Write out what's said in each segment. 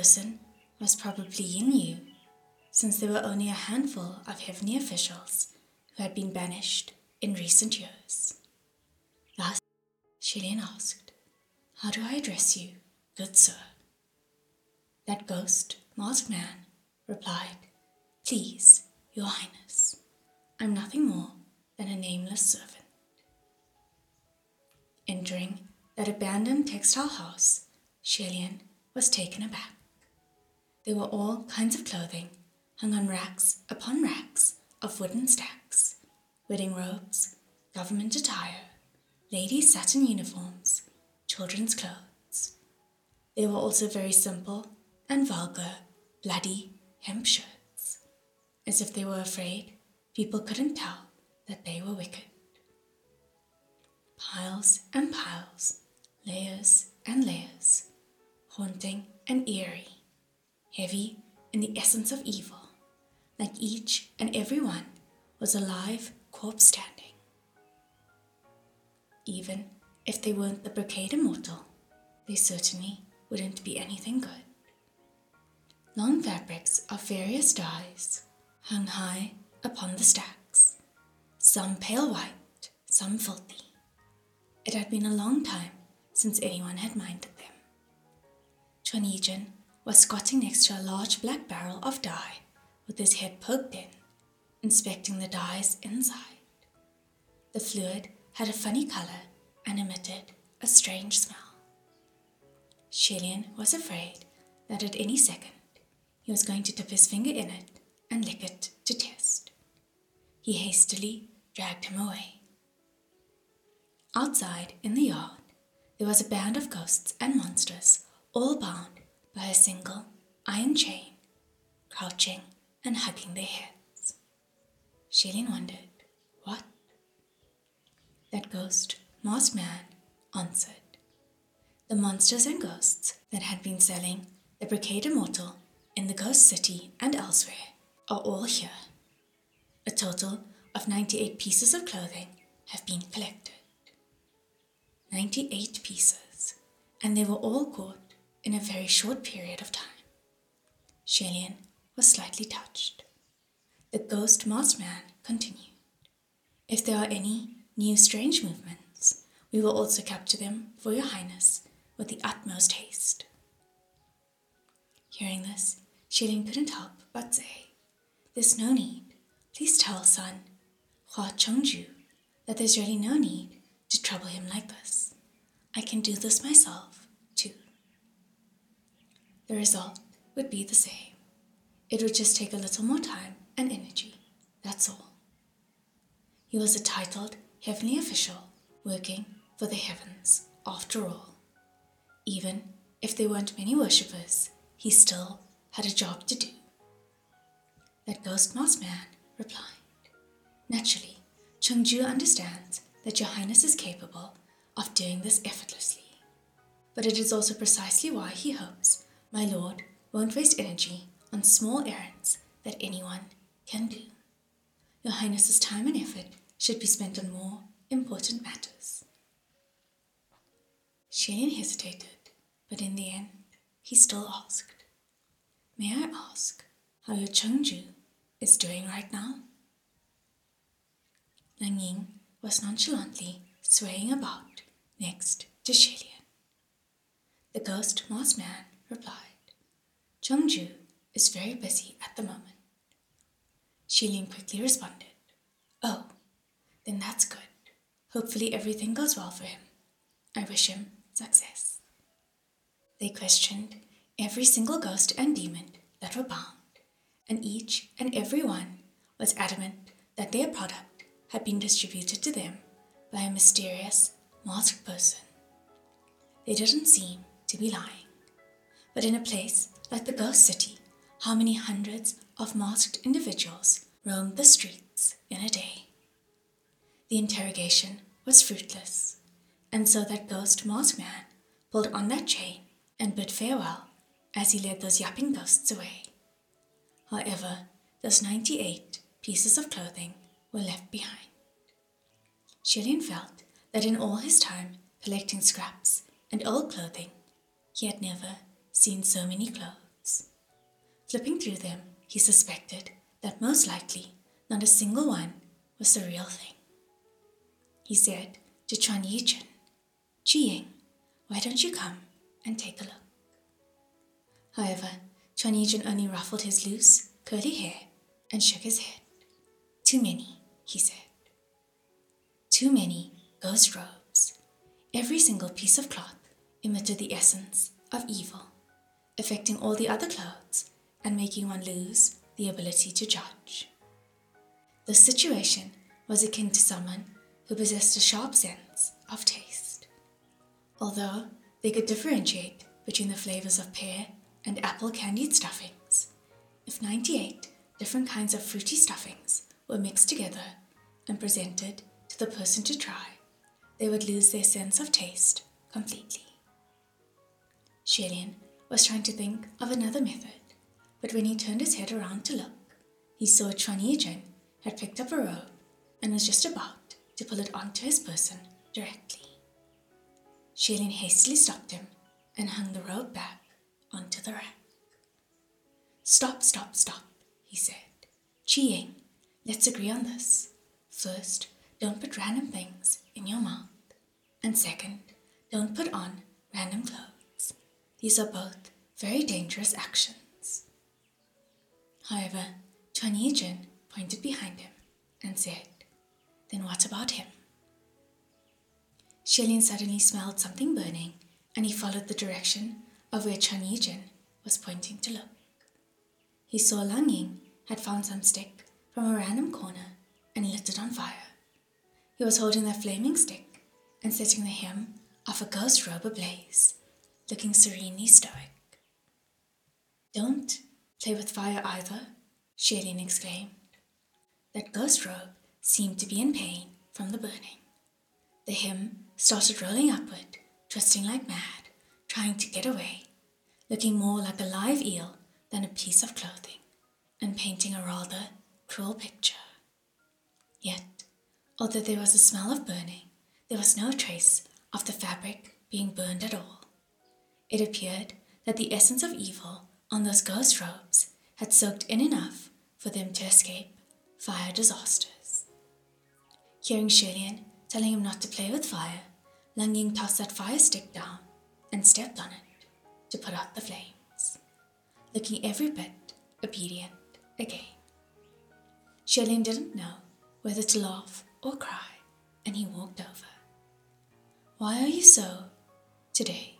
person was probably Yin Yu, since there were only a handful of heavenly officials who had been banished in recent years. Thus, Xie Lian asked, How do I address you, good sir? That ghost, masked man, replied, Please, your highness, I'm nothing more than a nameless servant. Entering that abandoned textile house, Shilian was taken aback. There were all kinds of clothing hung on racks upon racks of wooden stacks wedding robes, government attire, ladies' satin uniforms, children's clothes. They were also very simple and vulgar, bloody hemp shirts, as if they were afraid people couldn't tell that they were wicked. Piles and piles, layers and layers, haunting and eerie, heavy in the essence of evil, like each and every one was a live corpse standing. Even if they weren't the brocade immortal, they certainly wouldn't be anything good. Long fabrics of various dyes hung high upon the stacks, some pale white, some filthy. It had been a long time since anyone had minded them. Quan Yizhen was squatting next to a large black barrel of dye with his head poked in, inspecting the dyes inside. The fluid had a funny color and emitted a strange smell. Xie Lian was afraid that at any second he was going to dip his finger in it and lick it to test. He hastily dragged him away. Outside in the yard, there was a band of ghosts and monsters, all bound by a single iron chain, crouching and hugging their heads. Xie Lian wondered, what? That ghost, masked man, answered. The monsters and ghosts that had been selling the Brocade Immortal in the Ghost City and elsewhere are all here. A total of 98 pieces of clothing have been collected. 98 pieces, and they were all caught in a very short period of time. Xie Lian was slightly touched. The ghost masked man continued. If there are any new strange movements, we will also capture them for your highness with the utmost haste. Hearing this, Xie Lian couldn't help but say, There's no need. Please tell son, Hua Chengzhu, that there's really no need to trouble him like this. I can do this myself. The result would be the same. It would just take a little more time and energy, that's all. He was a titled heavenly official working for the heavens, after all. Even if there weren't many worshippers, he still had a job to do. That ghost masked man replied, Naturally, Chengzhu understands that Your Highness is capable of doing this effortlessly. But it is also precisely why he hopes my lord won't waste energy on small errands that anyone can do. Your Highness's time and effort should be spent on more important matters. Xie Lian hesitated, but in the end, he still asked, May I ask how your Chengzhu is doing right now? Ying was nonchalantly swaying about next to Xie Lian. The ghost masked man replied, Chengzhu is very busy at the moment. Shilian quickly responded, Oh, then that's good. Hopefully everything goes well for him. I wish him success. They questioned every single ghost and demon that were bound, and each and every one was adamant that their product had been distributed to them by a mysterious, masked person. They didn't seem to be lying. But in a place like the ghost city, how many hundreds of masked individuals roamed the streets in a day? The interrogation was fruitless, and so that ghost masked man pulled on that chain and bid farewell as he led those yapping ghosts away. However, those 98 pieces of clothing were left behind. Xie Lian felt that in all his time collecting scraps and old clothing, He had never seen so many clothes. Flipping through them, he suspected that most likely not a single one was the real thing. He said to Quan Yizhen, Qiying, why don't you come and take a look? However, Quan Yizhen only ruffled his loose, curly hair and shook his head. Too many, he said. Too many ghost robes. Every single piece of cloth emitted the essence of evil, affecting all the other clothes and making one lose the ability to judge. The situation was akin to someone who possessed a sharp sense of taste. Although they could differentiate between the flavors of pear and apple candied stuffings, if 98 different kinds of fruity stuffings were mixed together and presented to the person to try, they would lose their sense of taste completely. Xie Lian was trying to think of another method, but when he turned his head around to look, he saw Quan Yizhen had picked up a robe and was just about to pull it onto his person directly. Xie Lian hastily stopped him and hung the robe back onto the rack. Stop, stop, stop, he said. Qiying, let's agree on this. First, don't put random things in your mouth. And second, don't put on random clothes. These are both very dangerous actions. However, Quan Yizhen pointed behind him and said, Then what about him? Xie Lian suddenly smelled something burning and he followed the direction of where Quan Yizhen was pointing to look. He saw Lang Ying had found some stick from a random corner and lit it on fire. He was holding that flaming stick and setting the hem of a ghost robe ablaze, looking serenely stoic. Don't play with fire either, Xie Lian exclaimed. That ghost robe seemed to be in pain from the burning. The hem started rolling upward, twisting like mad, trying to get away, looking more like a live eel than a piece of clothing, and painting a rather cruel picture. Yet, although there was a smell of burning, there was no trace of the fabric being burned at all. It appeared that the essence of evil on those ghost robes had soaked in enough for them to escape fire disasters. Hearing Xie Lian telling him not to play with fire, Lang Ying tossed that fire stick down and stepped on it to put out the flames, looking every bit obedient again. Xie Lian didn't know whether to laugh or cry, and he walked over. Why are you so today?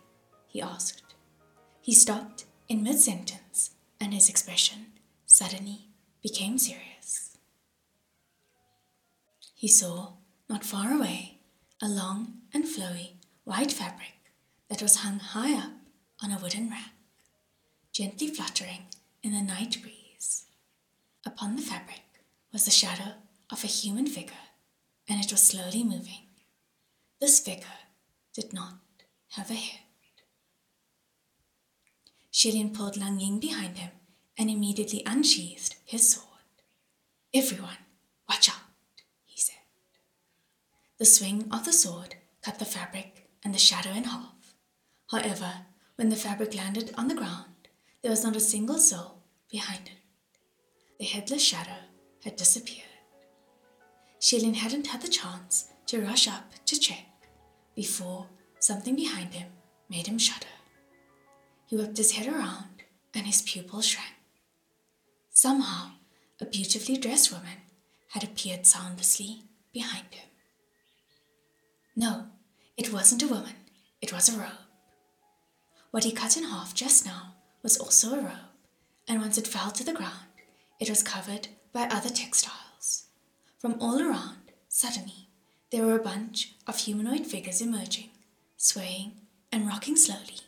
He asked. He stopped in mid sentence, and his expression suddenly became serious he saw, not far away, a long and flowy white fabric that was hung high up on a wooden rack, gently fluttering in the night breeze. Upon the fabric was the shadow of a human figure, and it was slowly moving. This figure did not have a head. Xie Lian pulled Lang Ying behind him and immediately unsheathed his sword. Everyone, watch out! He said. The swing of the sword cut the fabric and the shadow in half. However, when the fabric landed on the ground, there was not a single soul behind it. The headless shadow had disappeared. Xie Lian hadn't had the chance to rush up to check before something behind him made him shudder. He whipped his head around and his pupils shrank. Somehow, a beautifully dressed woman had appeared soundlessly behind him. No, it wasn't a woman, it was a robe. What he cut in half just now was also a robe, and once it fell to the ground, it was covered by other textiles. From all around, suddenly, there were a bunch of humanoid figures emerging, swaying and rocking slowly,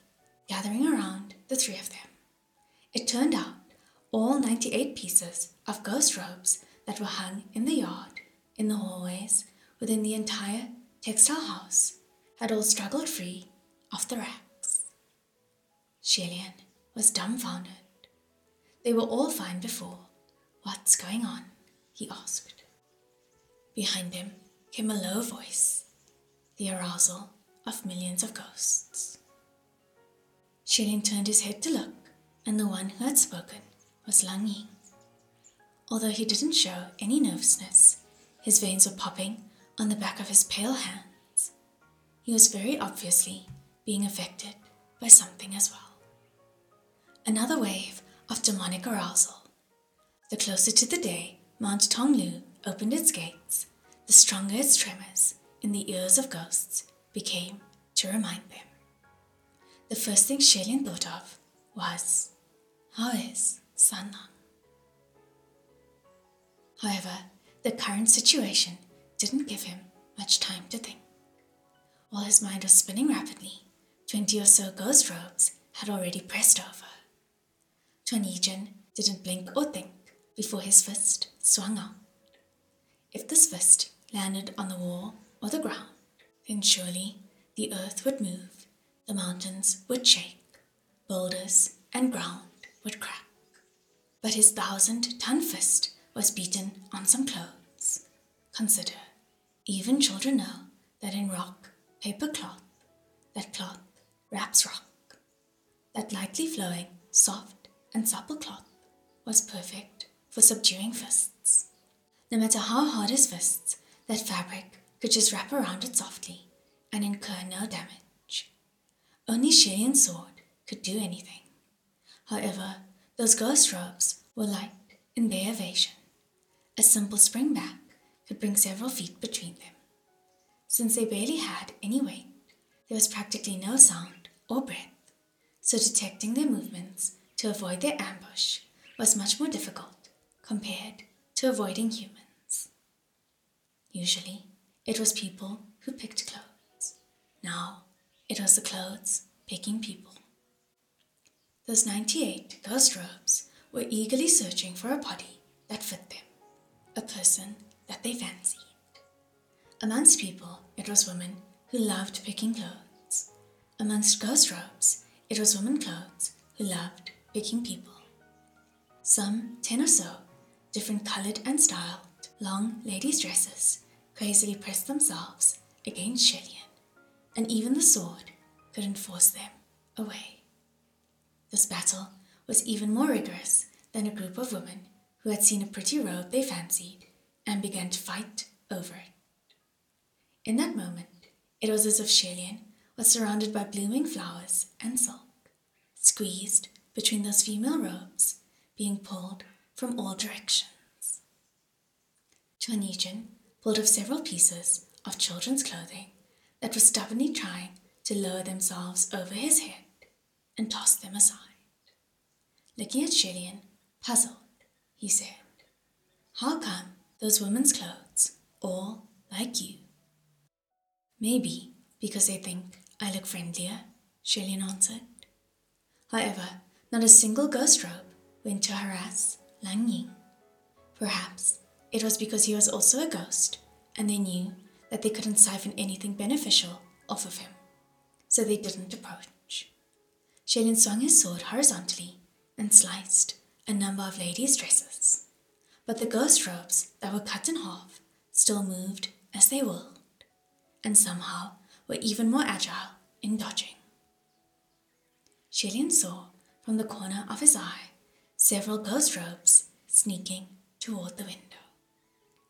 gathering around the three of them. It turned out all 98 pieces of ghost robes that were hung in the yard, in the hallways, within the entire textile house had all struggled free of the racks. Xie Lian was dumbfounded. They were all fine before. What's going on? he asked. Behind him came a low voice, the arousal of millions of ghosts. Xie Lian turned his head to look, and the one who had spoken was Lang Ying. Although he didn't show any nervousness, his veins were popping on the back of his pale hands. He was very obviously being affected by something as well. Another wave of demonic arousal. The closer to the day Mount Tonglu opened its gates, the stronger its tremors in the ears of ghosts became to remind them. The first thing Xie Lian thought of was, how is San Lang? However, the current situation didn't give him much time to think. While his mind was spinning rapidly, twenty or so ghost robes had already pressed over. Quan Yizhen didn't blink or think before his fist swung out. If this fist landed on the wall or the ground, then surely the earth would move, the mountains would shake, boulders and ground would crack. But his thousand ton fist was beaten on some clothes. Consider, even children know that in rock, paper cloth, that cloth wraps rock. That lightly flowing, soft, and supple cloth was perfect for subduing fists. No matter how hard his fists, that fabric could just wrap around it softly and incur no damage. Only Xie Lian's sword could do anything. However, those ghost robes were light in their evasion. A simple spring back could bring several feet between them. Since they barely had any weight, there was practically no sound or breath, so detecting their movements to avoid their ambush was much more difficult compared to avoiding humans. Usually, it was people who picked clothes. Now, it was the clothes picking people. Those 98 ghost robes were eagerly searching for a body that fit them, a person that they fancied. Amongst people, it was women who loved picking clothes. Amongst ghost robes, it was women clothes who loved picking people. Some ten or so, different colored and styled, long ladies' dresses crazily pressed themselves against Xie Lian, and even the sword couldn't force them away. This battle was even more rigorous than a group of women who had seen a pretty robe they fancied and began to fight over it. In that moment, it was as if Xie Lian was surrounded by blooming flowers and silk, squeezed between those female robes, being pulled from all directions. Quan Yizhen pulled off several pieces of children's clothing that were stubbornly trying to lower themselves over his head and tossed them aside. Looking at Xie Lian, puzzled, he said, How come those women's clothes all like you? Maybe because they think I look friendlier, Xie Lian answered. However, not a single ghost robe went to harass Lang Ying. Perhaps it was because he was also a ghost, and they knew that they couldn't siphon anything beneficial off of him, so they didn't approach. Xie Lian swung his sword horizontally and sliced a number of ladies' dresses. But the ghost robes that were cut in half still moved as they whirled, and somehow were even more agile in dodging. Xie Lian saw from the corner of his eye several ghost robes sneaking toward the window.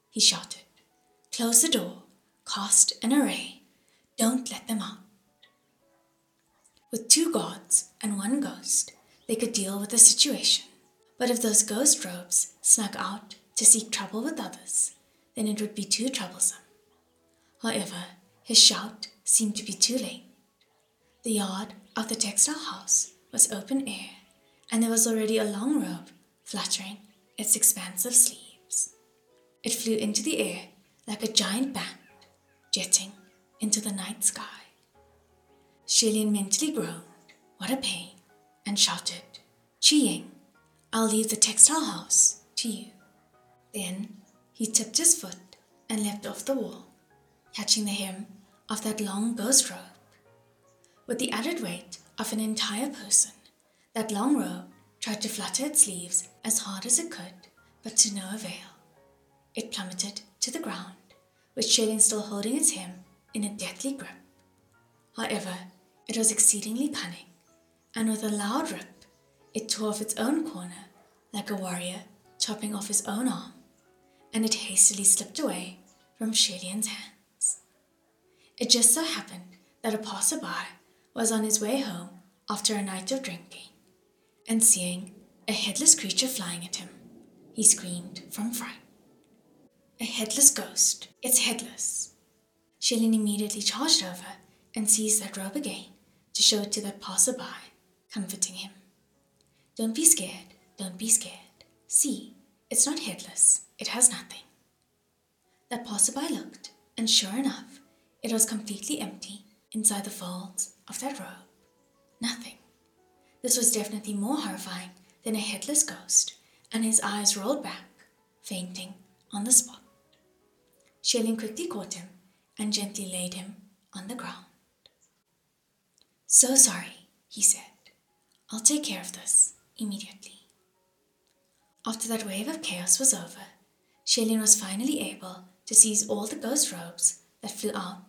He shouted, Close the door, cast an array, don't let them out. With two gods and one ghost, they could deal with the situation. But if those ghost robes snuck out to seek trouble with others, then it would be too troublesome. However, his shout seemed to be too late. The yard of the textile house was open air, and there was already a long robe fluttering its expansive sleeves. It flew into the air like a giant band, jetting into the night sky. Xie Lian mentally groaned, What a pain, and shouted, Qiying, I'll leave the textile house to you. Then he tipped his foot and leapt off the wall, catching the hem of that long ghost robe. With the added weight of an entire person, that long robe tried to flutter its sleeves as hard as it could, but to no avail. It plummeted to the ground, with Xie Lian still holding its hem in a deathly grip. However, it was exceedingly cunning, and with a loud rip, it tore off its own corner like a warrior chopping off his own arm, and it hastily slipped away from Xie Lian's hands. It just so happened that a passerby was on his way home after a night of drinking, and seeing a headless creature flying at him, he screamed from fright. A headless ghost. It's headless. Xie Lian immediately charged over and seized that robe again to show it to that passerby, comforting him. Don't be scared, don't be scared. See, it's not headless, it has nothing. That passerby looked, and sure enough, it was completely empty inside the folds of that robe. Nothing. This was definitely more horrifying than a headless ghost, and his eyes rolled back, fainting on the spot. Xie Lian quickly caught him and gently laid him on the ground. So sorry, he said. I'll take care of this immediately. After that wave of chaos was over, Xie Lian was finally able to seize all the ghost robes that flew out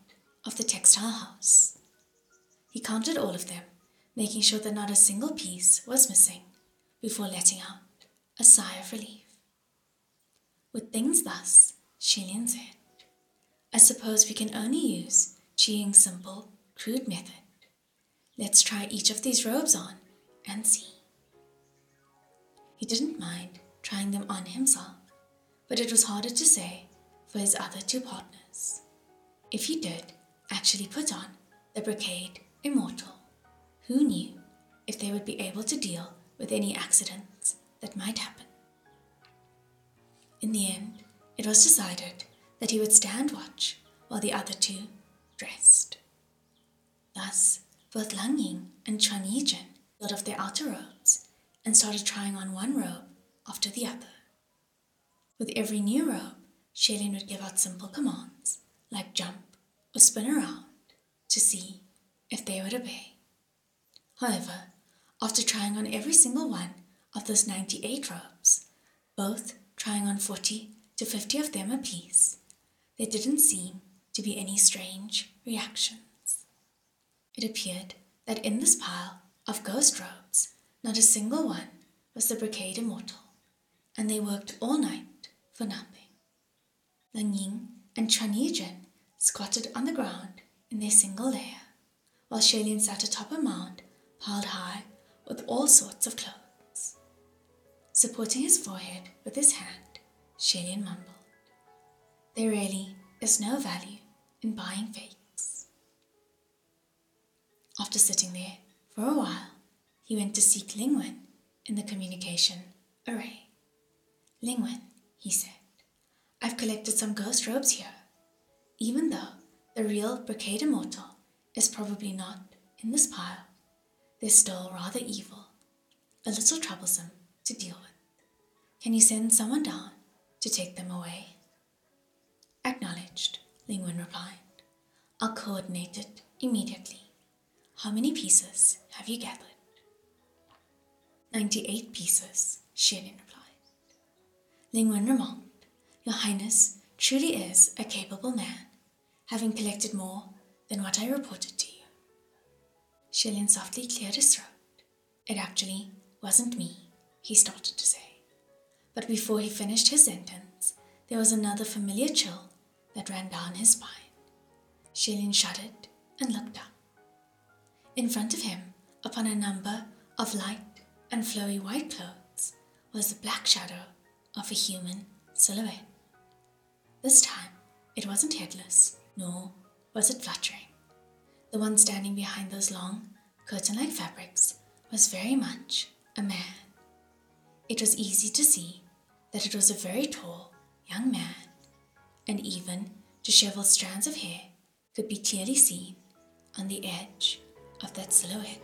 of the textile house. He counted all of them, making sure that not a single piece was missing before letting out a sigh of relief. With things thus, Xie Lian said, I suppose we can only use Qiying's simple, crude method. Let's try each of these robes on and see. He didn't mind trying them on himself, but it was harder to say for his other two partners. If he did actually put on the brocade immortal, who knew if they would be able to deal with any accidents that might happen? In the end, it was decided that he would stand watch while the other two dressed. Thus, both Lang Ying and Quan Yizhen got off their outer robes and started trying on one robe after the other. With every new robe, Xie Lian would give out simple commands like jump or spin around to see if they would obey. However, after trying on every single one of those 98 robes, both trying on 40 to 50 of them apiece, there didn't seem to be any strange reactions. It appeared that in this pile of ghost robes, not a single one was the brocade immortal, and they worked all night for nothing. Lang Ying and Quan Yizhen squatted on the ground in their single layer, while Xie Lian sat atop a mound piled high with all sorts of clothes. Supporting his forehead with his hand, Xie Lian mumbled. There really is no value in buying fakes. After sitting there for a while, he went to seek Lingwen in the communication array. Lingwen, he said, I've collected some ghost robes here, even though the real Brocade Immortal is probably not in this pile. They're still rather evil, a little troublesome to deal with. Can you send someone down to take them away? Acknowledged, Lingwen replied. I'll coordinate it immediately. How many pieces have you gathered? Ninety-eight pieces, Xie Lian replied. Lingwen remarked, Your Highness truly is a capable man, having collected more than what I reported to you. Xie Lian softly cleared his throat. It actually wasn't me, he started to say. But before he finished his sentence, there was another familiar chill that ran down his spine. Xie Lian shuddered and looked up. In front of him, upon a number of light and flowy white clothes, was the black shadow of a human silhouette. This time, it wasn't headless, nor was it fluttering. The one standing behind those long, curtain like fabrics was very much a man. It was easy to see that it was a very tall young man and even disheveled strands of hair could be clearly seen on the edge of that silhouette.